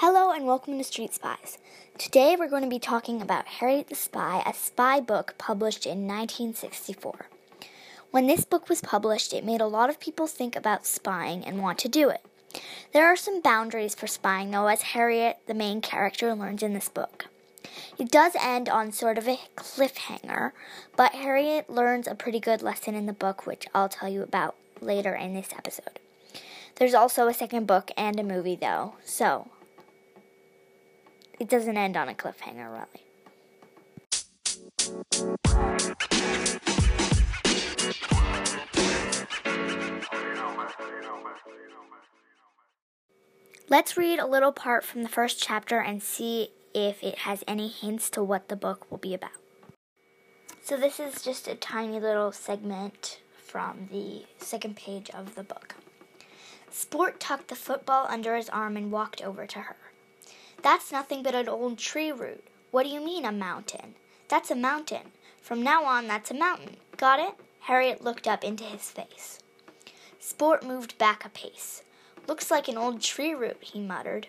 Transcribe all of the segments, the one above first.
Hello and welcome to Street Spies. Today we're going to be talking about Harriet the Spy, a spy book published in 1964. When this book was published, it made a lot of people think about spying and want to do it. There are some boundaries for spying, though, as Harriet, the main character, learns in this book. It does end on sort of a cliffhanger, but Harriet learns a pretty good lesson in the book, which I'll tell you about later in this episode. There's also a second book and a movie, though, so it doesn't end on a cliffhanger, really. Let's read a little part from the first chapter and see if it has any hints to what the book will be about. So, this is just a tiny little segment from the second page of the book. Sport tucked the football under his arm and walked over to her. That's nothing but an old tree root. What do you mean, a mountain? That's a mountain. From now on, that's a mountain. Got it? Harriet looked up into his face. Sport moved back a pace. Looks like an old tree root, he muttered.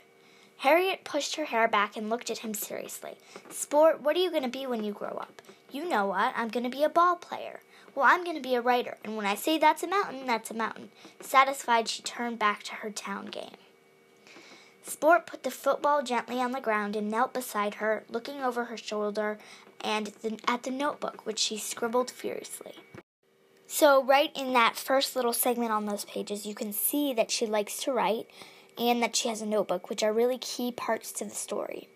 Harriet pushed her hair back and looked at him seriously. Sport, what are you going to be when you grow up? You know what? I'm going to be a ball player. Well, I'm going to be a writer, and when I say that's a mountain, that's a mountain. Satisfied, she turned back to her town game. Sport put the football gently on the ground and knelt beside her, looking over her shoulder and at the notebook, which she scribbled furiously. So, right in that first little segment on those pages, you can see that she likes to write and that she has a notebook, which are really key parts to the story.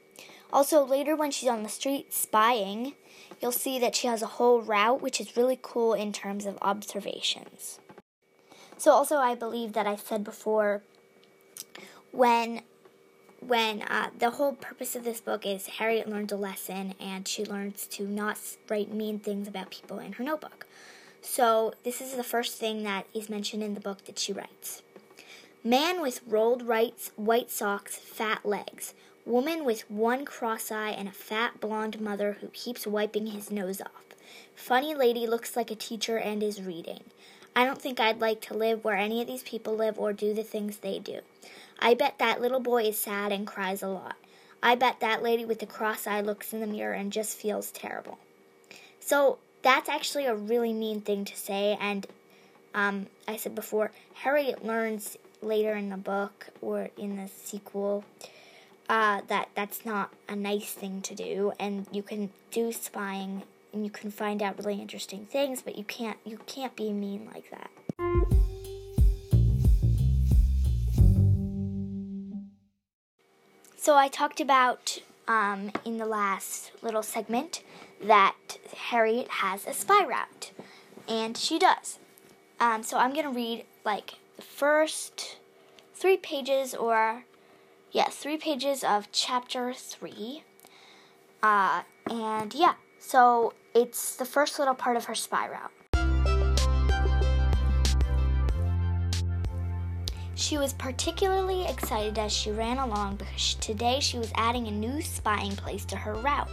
Also, later when she's on the street spying, you'll see that she has a whole route, which is really cool in terms of observations. So, also, I believe that I said before when when uh, the whole purpose of this book is Harriet learns a lesson and she learns to not write mean things about people in her notebook. So, this is the first thing that is mentioned in the book that she writes. Man with rolled rights, white socks, fat legs. Woman with one cross eye and a fat blonde mother who keeps wiping his nose off. Funny lady looks like a teacher and is reading. I don't think I'd like to live where any of these people live or do the things they do. I bet that little boy is sad and cries a lot. I bet that lady with the cross eye looks in the mirror and just feels terrible. So that's actually a really mean thing to say, and um, I said before, Harriet learns later in the book or in the sequel uh, that that's not a nice thing to do, and you can do spying and you can find out really interesting things, but you can't you can't be mean like that. So I talked about um, in the last little segment that Harriet has a spy route, and she does. Um, so I'm gonna read like the first three pages, or yeah, three pages of chapter three. Uh, and yeah, so it's the first little part of her spy route. She was particularly excited as she ran along because today she was adding a new spying place to her route.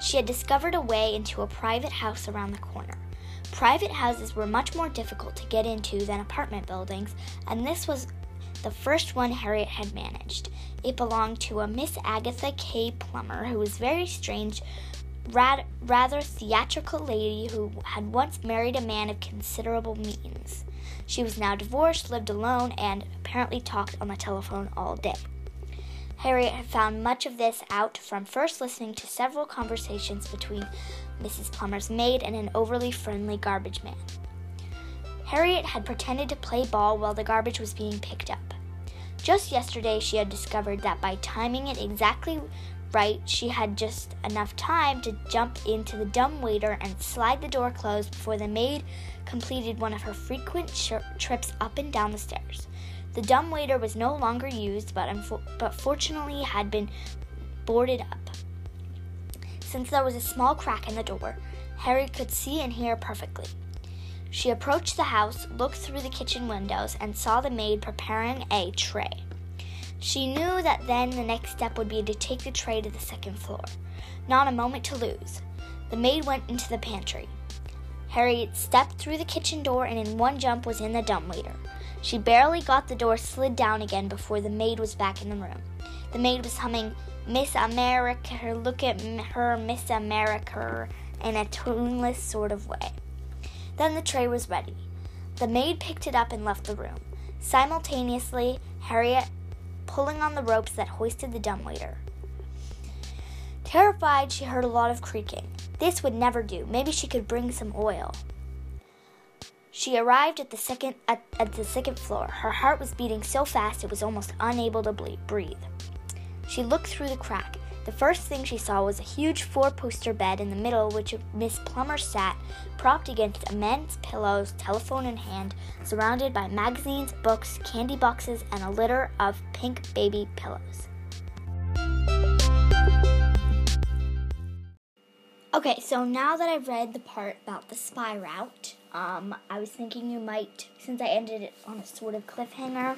She had discovered a way into a private house around the corner. Private houses were much more difficult to get into than apartment buildings, and this was the first one Harriet had managed. It belonged to a Miss Agatha K. Plumber, who was very strange, rad- rather theatrical lady who had once married a man of considerable means. She was now divorced, lived alone, and apparently talked on the telephone all day. Harriet had found much of this out from first listening to several conversations between Mrs. Plumber's maid and an overly friendly garbage man. Harriet had pretended to play ball while the garbage was being picked up. Just yesterday, she had discovered that by timing it exactly right, she had just enough time to jump into the dumb waiter and slide the door closed before the maid completed one of her frequent trips up and down the stairs. The dumb waiter was no longer used, but, unfo- but fortunately had been boarded up. Since there was a small crack in the door, Harry could see and hear perfectly. She approached the house, looked through the kitchen windows, and saw the maid preparing a tray. She knew that then the next step would be to take the tray to the second floor. Not a moment to lose. The maid went into the pantry. Harriet stepped through the kitchen door and in one jump was in the dumbwaiter. She barely got the door slid down again before the maid was back in the room. The maid was humming Miss America, look at her, Miss America, in a tuneless sort of way. Then the tray was ready. The maid picked it up and left the room. Simultaneously, Harriet pulling on the ropes that hoisted the dumbwaiter. Terrified, she heard a lot of creaking. This would never do. Maybe she could bring some oil. She arrived at the second at, at the second floor. Her heart was beating so fast it was almost unable to breathe. She looked through the crack. The first thing she saw was a huge four poster bed in the middle, which Miss Plumber sat, propped against immense pillows, telephone in hand, surrounded by magazines, books, candy boxes, and a litter of pink baby pillows. Okay, so now that I've read the part about the spy route, um, I was thinking you might, since I ended it on a sort of cliffhanger,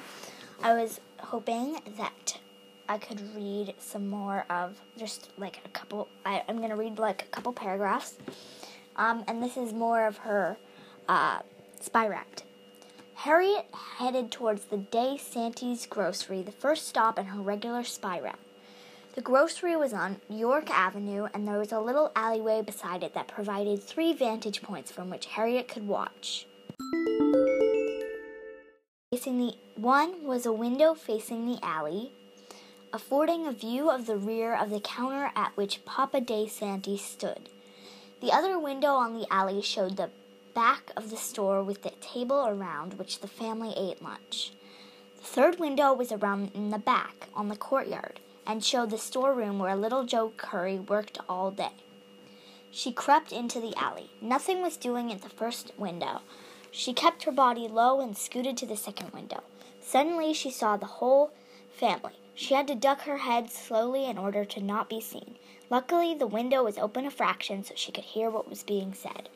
I was hoping that I could read some more of just like a couple. I, am gonna read like a couple paragraphs, um, and this is more of her uh, spy route. Harriet headed towards the Dei Santi's grocery, the first stop in her regular spy route. The grocery was on York Avenue, and there was a little alleyway beside it that provided three vantage points from which Harriet could watch. Facing the one was a window facing the alley, affording a view of the rear of the counter at which Papa Dei Santi stood. The other window on the alley showed the back of the store with the table around which the family ate lunch. The third window was around in the back, on the courtyard, and showed the storeroom where little Joe Curry worked all day. She crept into the alley. Nothing was doing at the first window. She kept her body low and scooted to the second window. Suddenly she saw the whole family. She had to duck her head slowly in order to not be seen. Luckily, the window was open a fraction so she could hear what was being said.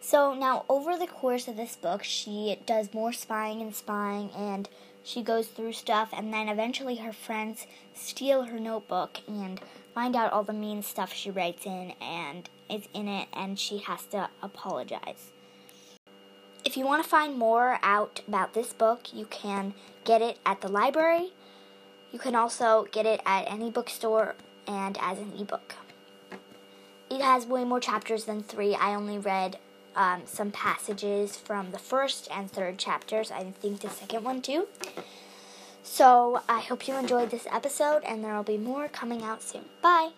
So, now over the course of this book, she does more spying and spying, and she goes through stuff, and then eventually her friends steal her notebook and find out all the mean stuff she writes in and is in it, and she has to apologize. If you want to find more out about this book, you can get it at the library you can also get it at any bookstore and as an ebook. It has way more chapters than three. I only read um, some passages from the first and third chapters. I think the second one too. So I hope you enjoyed this episode, and there will be more coming out soon. Bye!